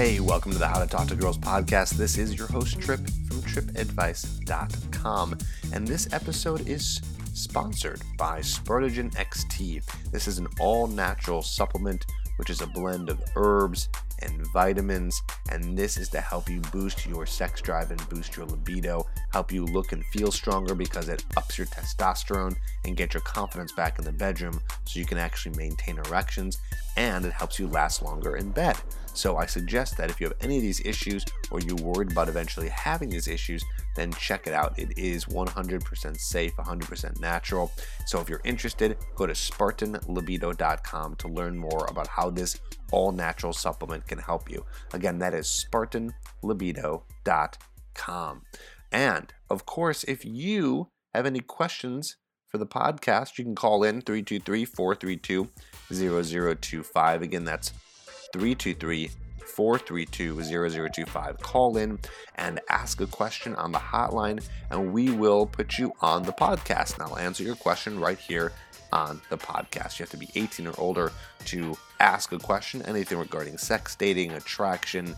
Hey, welcome to the How to Talk to Girls podcast. This is your host, Trip from tripadvice.com. And this episode is sponsored by Spartagen XT. This is an all natural supplement, which is a blend of herbs and vitamins. And this is to help you boost your sex drive and boost your libido, help you look and feel stronger because it ups your testosterone and get your confidence back in the bedroom so you can actually maintain erections. And it helps you last longer in bed. So I suggest that if you have any of these issues or you're worried about eventually having these issues, then check it out. It is 100% safe, 100% natural. So if you're interested, go to spartanlibido.com to learn more about how this all natural supplement can help you. Again, that is spartanlibido.com. And of course, if you have any questions for the podcast, you can call in 323 432 0025. Again, that's 323 432 0025. Call in and ask a question on the hotline, and we will put you on the podcast. And I'll answer your question right here on the podcast. You have to be 18 or older to ask a question, anything regarding sex, dating, attraction.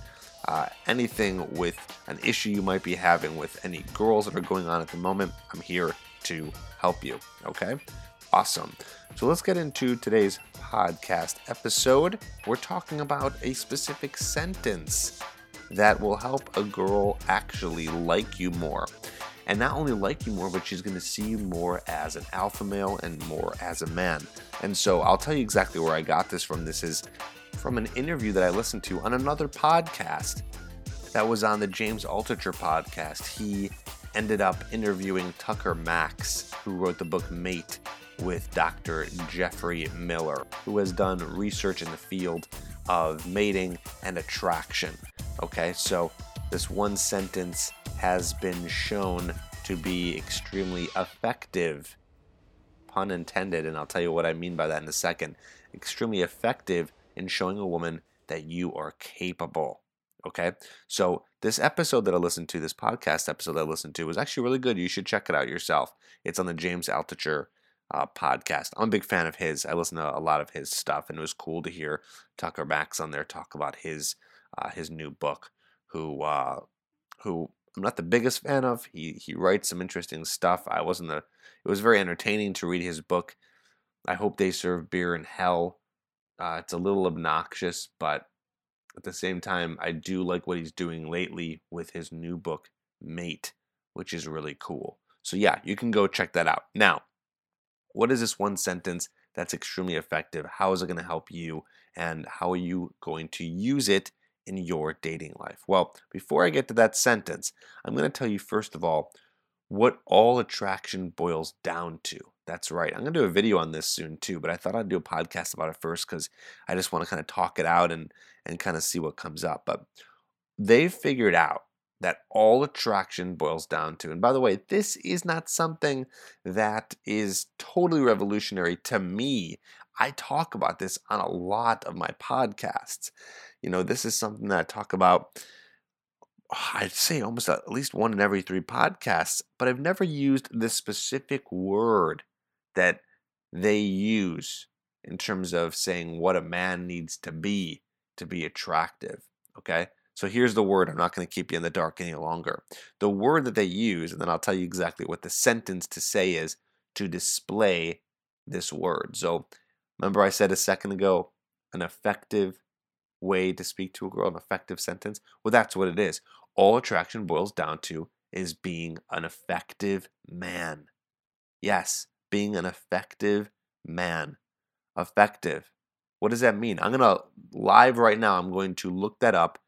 Uh, anything with an issue you might be having with any girls that are going on at the moment, I'm here to help you. Okay? Awesome. So let's get into today's podcast episode. We're talking about a specific sentence that will help a girl actually like you more. And not only like you more, but she's going to see you more as an alpha male and more as a man. And so I'll tell you exactly where I got this from. This is from an interview that I listened to on another podcast that was on the James Altucher podcast. He ended up interviewing Tucker Max, who wrote the book Mate with Dr. Jeffrey Miller, who has done research in the field of mating and attraction. Okay, so this one sentence has been shown to be extremely effective. Pun intended, and I'll tell you what I mean by that in a second. Extremely effective in showing a woman that you are capable. Okay, so this episode that I listened to, this podcast episode that I listened to, was actually really good. You should check it out yourself. It's on the James Altucher uh, podcast. I'm a big fan of his. I listen to a lot of his stuff, and it was cool to hear Tucker Max on there talk about his uh, his new book. Who uh, who I'm not the biggest fan of. He he writes some interesting stuff. I wasn't the. It was very entertaining to read his book. I hope they serve beer in hell. Uh, it's a little obnoxious, but at the same time, I do like what he's doing lately with his new book, Mate, which is really cool. So yeah, you can go check that out. Now, what is this one sentence that's extremely effective? How is it going to help you? And how are you going to use it in your dating life? Well, before I get to that sentence, I'm going to tell you first of all what all attraction boils down to. That's right. I'm going to do a video on this soon too, but I thought I'd do a podcast about it first because I just want to kind of talk it out and, and kind of see what comes up. But they've figured out that all attraction boils down to. And by the way, this is not something that is totally revolutionary to me. I talk about this on a lot of my podcasts. You know, this is something that I talk about, I'd say almost at least one in every three podcasts, but I've never used this specific word that they use in terms of saying what a man needs to be to be attractive. Okay. So here's the word. I'm not going to keep you in the dark any longer. The word that they use, and then I'll tell you exactly what the sentence to say is to display this word. So remember, I said a second ago, an effective way to speak to a girl, an effective sentence? Well, that's what it is. All attraction boils down to is being an effective man. Yes, being an effective man. Effective. What does that mean? I'm going to live right now, I'm going to look that up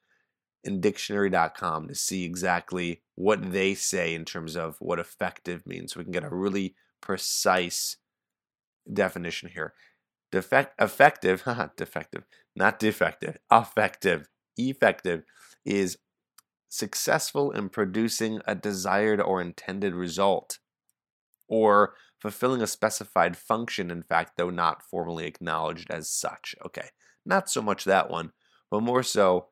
in dictionary.com to see exactly what they say in terms of what effective means so we can get a really precise definition here. Defect, effective, defective, not defective, effective. effective is successful in producing a desired or intended result, or fulfilling a specified function, in fact, though not formally acknowledged as such. Okay, not so much that one, but more so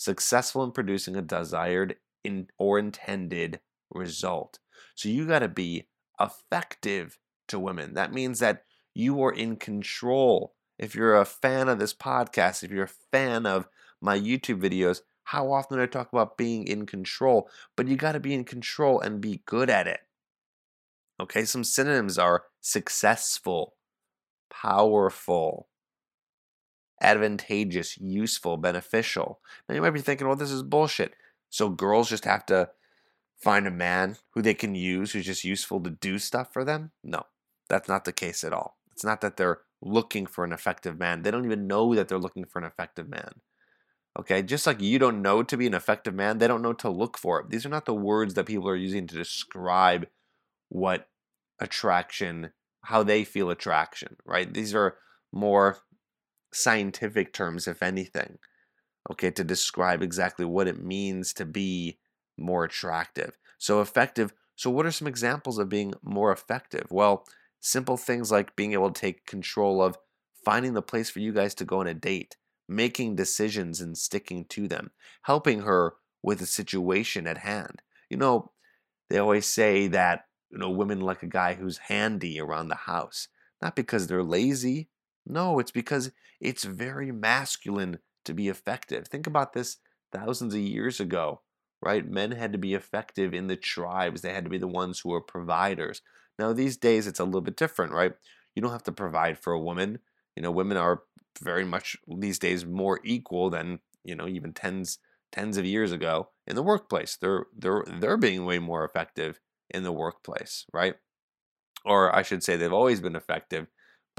successful in producing a desired in, or intended result. So you got to be effective to women. That means that you are in control. If you're a fan of this podcast, if you're a fan of my YouTube videos, how often do I talk about being in control? But you got to be in control and be good at it. Okay, some synonyms are successful, powerful, advantageous, useful, beneficial. Now you might be thinking, well, this is bullshit. So girls just have to find a man who they can use who's just useful to do stuff for them? No, that's not the case at all. It's not that they're looking for an effective man. They don't even know that they're looking for an effective man. Okay, just like you don't know to be an effective man, they don't know to look for it. These are not the words that people are using to describe what attraction, how they feel attraction, right? These are more scientific terms, if anything, okay, to describe exactly what it means to be more attractive. So, effective. So, what are some examples of being more effective? Well, simple things like being able to take control of finding the place for you guys to go on a date, making decisions and sticking to them, helping her with the situation at hand. You know, they always say that, you know, women like a guy who's handy around the house, not because they're lazy. No, it's because it's very masculine to be effective. Think about this thousands of years ago, right? Men had to be effective in the tribes, they had to be the ones who were providers. Now, these days, it's a little bit different, right? You don't have to provide for a woman. You know, women are very much these days more equal than you know even tens tens of years ago in the workplace. They're they're they're being way more effective in the workplace, right? Or I should say they've always been effective,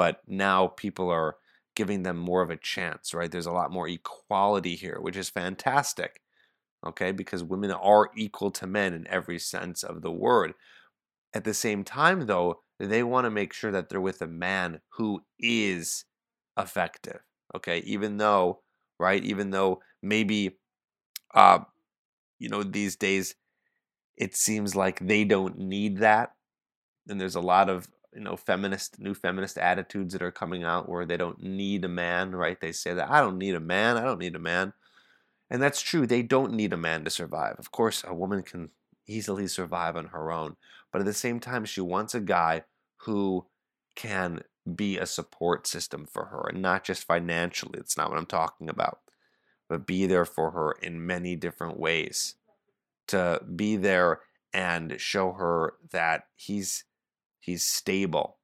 but now people are giving them more of a chance, right? There's a lot more equality here, which is fantastic. Okay, because women are equal to men in every sense of the word. At the same time, though, they want to make sure that they're with a man who is effective. Okay, even though, right, even though maybe, uh, you know, these days it seems like they don't need that. And there's a lot of, you know, feminist, new feminist attitudes that are coming out where they don't need a man, right? They say that I don't need a man, I don't need a man. And that's true. They don't need a man to survive. Of course, a woman can easily survive on her own. But at the same time, she wants a guy who can be a support system for her and not just financially. It's not what I'm talking about, but be there for her in many different ways. To be there and show her that he's he's stable.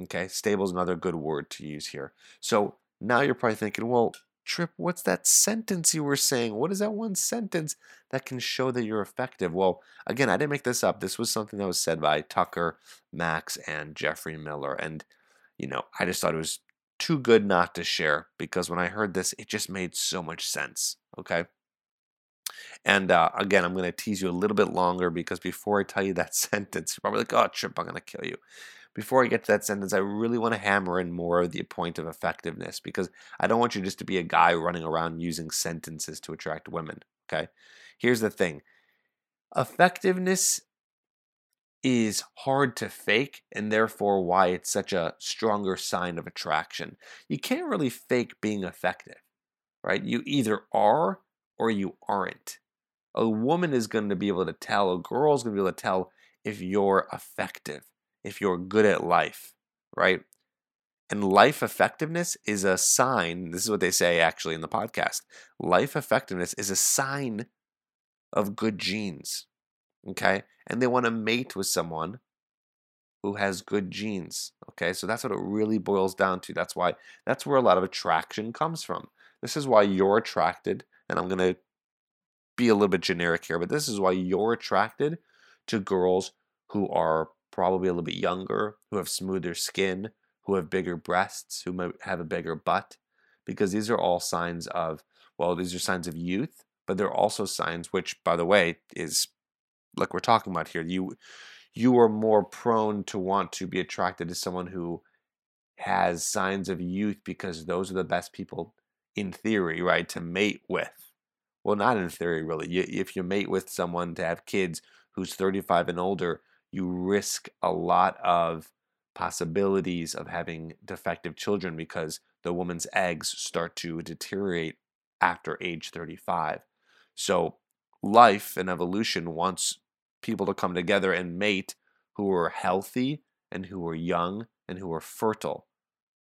Okay, stable is another good word to use here. So now you're probably thinking, well, Trip, what's that sentence you were saying? What is that one sentence that can show that you're effective? Well, again, I didn't make this up. This was something that was said by Tucker, Max, and Jeffrey Miller. And, you know, I just thought it was too good not to share because when I heard this, it just made so much sense. Okay. And uh, again, I'm going to tease you a little bit longer because before I tell you that sentence, you're probably like, oh, Trip, I'm going to kill you before I get to that sentence, I really want to hammer in more of the point of effectiveness because I don't want you just to be a guy running around using sentences to attract women. Okay. Here's the thing effectiveness is hard to fake and therefore why it's such a stronger sign of attraction. You can't really fake being effective, right? You either are or you aren't. A woman is going to be able to tell, a girl is going to be able to tell if you're effective if you're good at life, right? And life effectiveness is a sign. This is what they say actually in the podcast. Life effectiveness is a sign of good genes. Okay. And they want to mate with someone who has good genes. Okay. So that's what it really boils down to. That's why, that's where a lot of attraction comes from. This is why you're attracted. And I'm going to be a little bit generic here, but this is why you're attracted to girls who are probably a little bit younger, who have smoother skin, who have bigger breasts, who might have a bigger butt, because these are all signs of, well, these are signs of youth, but they're also signs, which, by the way, is like we're talking about here. You you are more prone to want to be attracted to someone who has signs of youth because those are the best people in theory, right, to mate with. Well, not in theory, really. You, if you mate with someone to have kids who's 35 and older, you risk a lot of possibilities of having defective children because the woman's eggs start to deteriorate after age 35. So, life and evolution wants people to come together and mate who are healthy and who are young and who are fertile.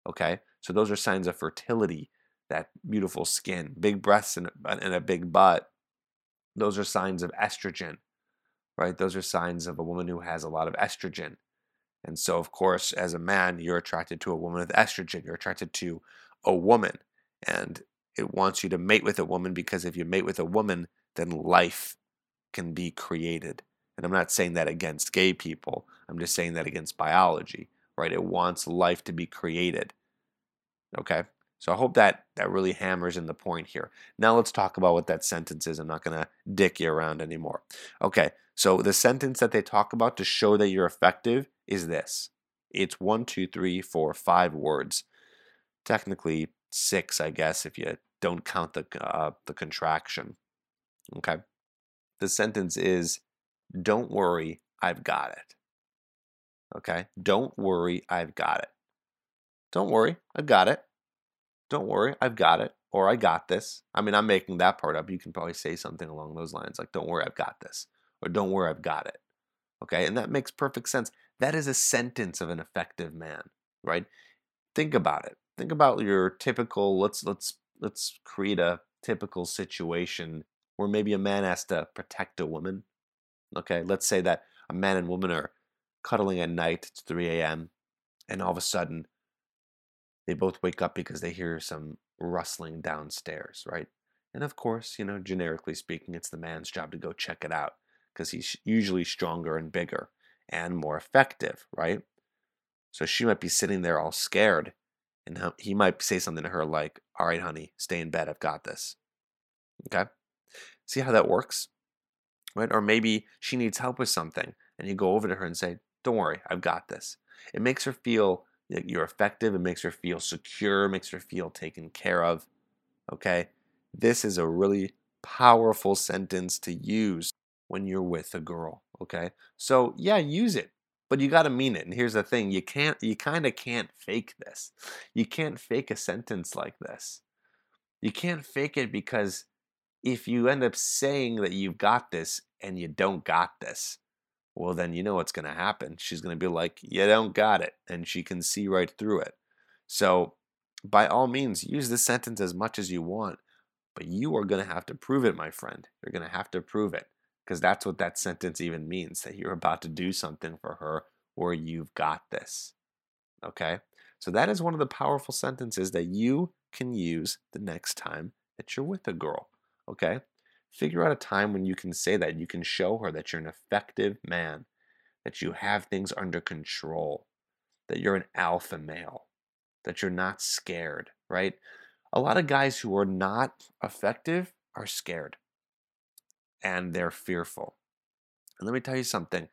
Okay? So, those are signs of fertility that beautiful skin, big breasts and, and a big butt. Those are signs of estrogen, right? Those are signs of a woman who has a lot of estrogen. And so, of course, as a man, you're attracted to a woman with estrogen. You're attracted to a woman. And it wants you to mate with a woman because if you mate with a woman, then life can be created. And I'm not saying that against gay people, I'm just saying that against biology, right? It wants life to be created. Okay? So I hope that that really hammers in the point here. Now let's talk about what that sentence is. I'm not going to dick you around anymore. Okay, so the sentence that they talk about to show that you're effective is this. It's one, two, three, four, five words. Technically six, I guess, if you don't count the uh, the contraction. Okay, the sentence is, "Don't worry, I've got it." Okay, don't worry, I've got it. Don't worry, I've got it don't worry, I've got it, or I got this. I mean, I'm making that part up. You can probably say something along those lines, like, don't worry, I've got this, or don't worry, I've got it. Okay, and that makes perfect sense. That is a sentence of an effective man, right? Think about it. Think about your typical, let's, let's, let's create a typical situation where maybe a man has to protect a woman. Okay, let's say that a man and woman are cuddling at night, it's 3 a.m., and all of a sudden they both wake up because they hear some rustling downstairs, right? And of course, you know, generically speaking, it's the man's job to go check it out because he's usually stronger and bigger and more effective, right? So she might be sitting there all scared, and he might say something to her like, All right, honey, stay in bed. I've got this. Okay? See how that works? Right? Or maybe she needs help with something, and you go over to her and say, Don't worry, I've got this. It makes her feel you're effective. It makes her feel secure, makes her feel taken care of. Okay? This is a really powerful sentence to use when you're with a girl. Okay? So, yeah, use it, but you got to mean it. And here's the thing you can't, you kind of can't fake this. You can't fake a sentence like this. You can't fake it because if you end up saying that you've got this and you don't got this, well, then you know what's going to happen. She's going to be like, You don't got it. And she can see right through it. So, by all means, use this sentence as much as you want, but you are going to have to prove it, my friend. You're going to have to prove it because that's what that sentence even means that you're about to do something for her or you've got this. Okay? So, that is one of the powerful sentences that you can use the next time that you're with a girl. Okay? Figure out a time when you can say that. You can show her that you're an effective man, that you have things under control, that you're an alpha male, that you're not scared, right? A lot of guys who are not effective are scared and they're fearful. And let me tell you something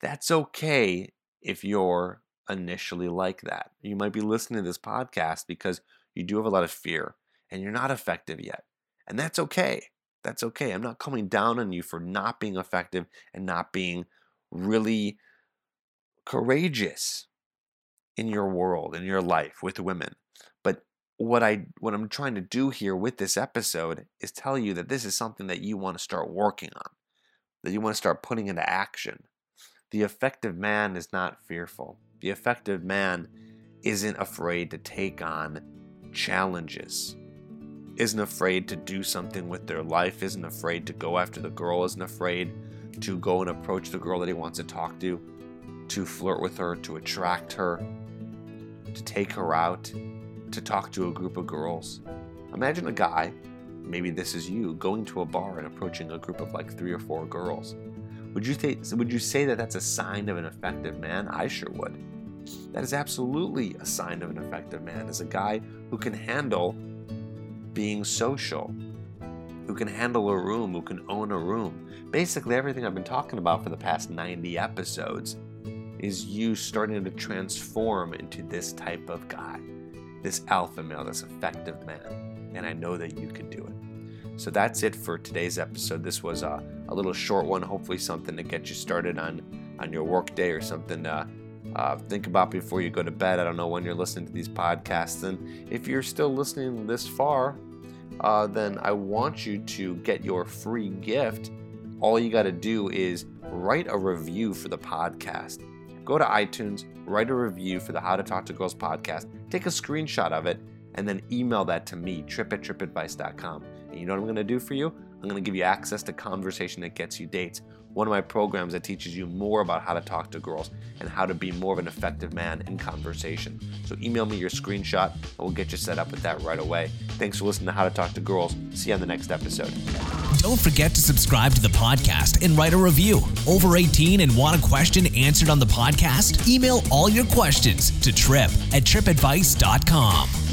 that's okay if you're initially like that. You might be listening to this podcast because you do have a lot of fear and you're not effective yet. And that's okay. That's okay. I'm not coming down on you for not being effective and not being really courageous in your world, in your life with women. But what I what I'm trying to do here with this episode is tell you that this is something that you want to start working on, that you want to start putting into action. The effective man is not fearful. The effective man isn't afraid to take on challenges isn't afraid to do something with their life, isn't afraid to go after the girl, isn't afraid to go and approach the girl that he wants to talk to, to flirt with her, to attract her, to take her out, to talk to a group of girls. Imagine a guy, maybe this is you, going to a bar and approaching a group of like three or four girls. Would you, th- would you say that that's a sign of an effective man? I sure would. That is absolutely a sign of an effective man, is a guy who can handle being social, who can handle a room, who can own a room. Basically, everything I've been talking about for the past 90 episodes is you starting to transform into this type of guy, this alpha male, this effective man. And I know that you can do it. So that's it for today's episode. This was a, a little short one, hopefully something to get you started on on your work day or something to uh, think about before you go to bed. I don't know when you're listening to these podcasts, and if you're still listening this far, uh, then I want you to get your free gift. All you got to do is write a review for the podcast. Go to iTunes, write a review for the How to Talk to Girls podcast, take a screenshot of it, and then email that to me, trip at tripadvice.com. And you know what I'm going to do for you? I'm going to give you access to Conversation That Gets You Dates, one of my programs that teaches you more about how to talk to girls and how to be more of an effective man in conversation. So email me your screenshot and we'll get you set up with that right away. Thanks for listening to How to Talk to Girls. See you on the next episode. Don't forget to subscribe to the podcast and write a review. Over 18 and want a question answered on the podcast? Email all your questions to trip at tripadvice.com.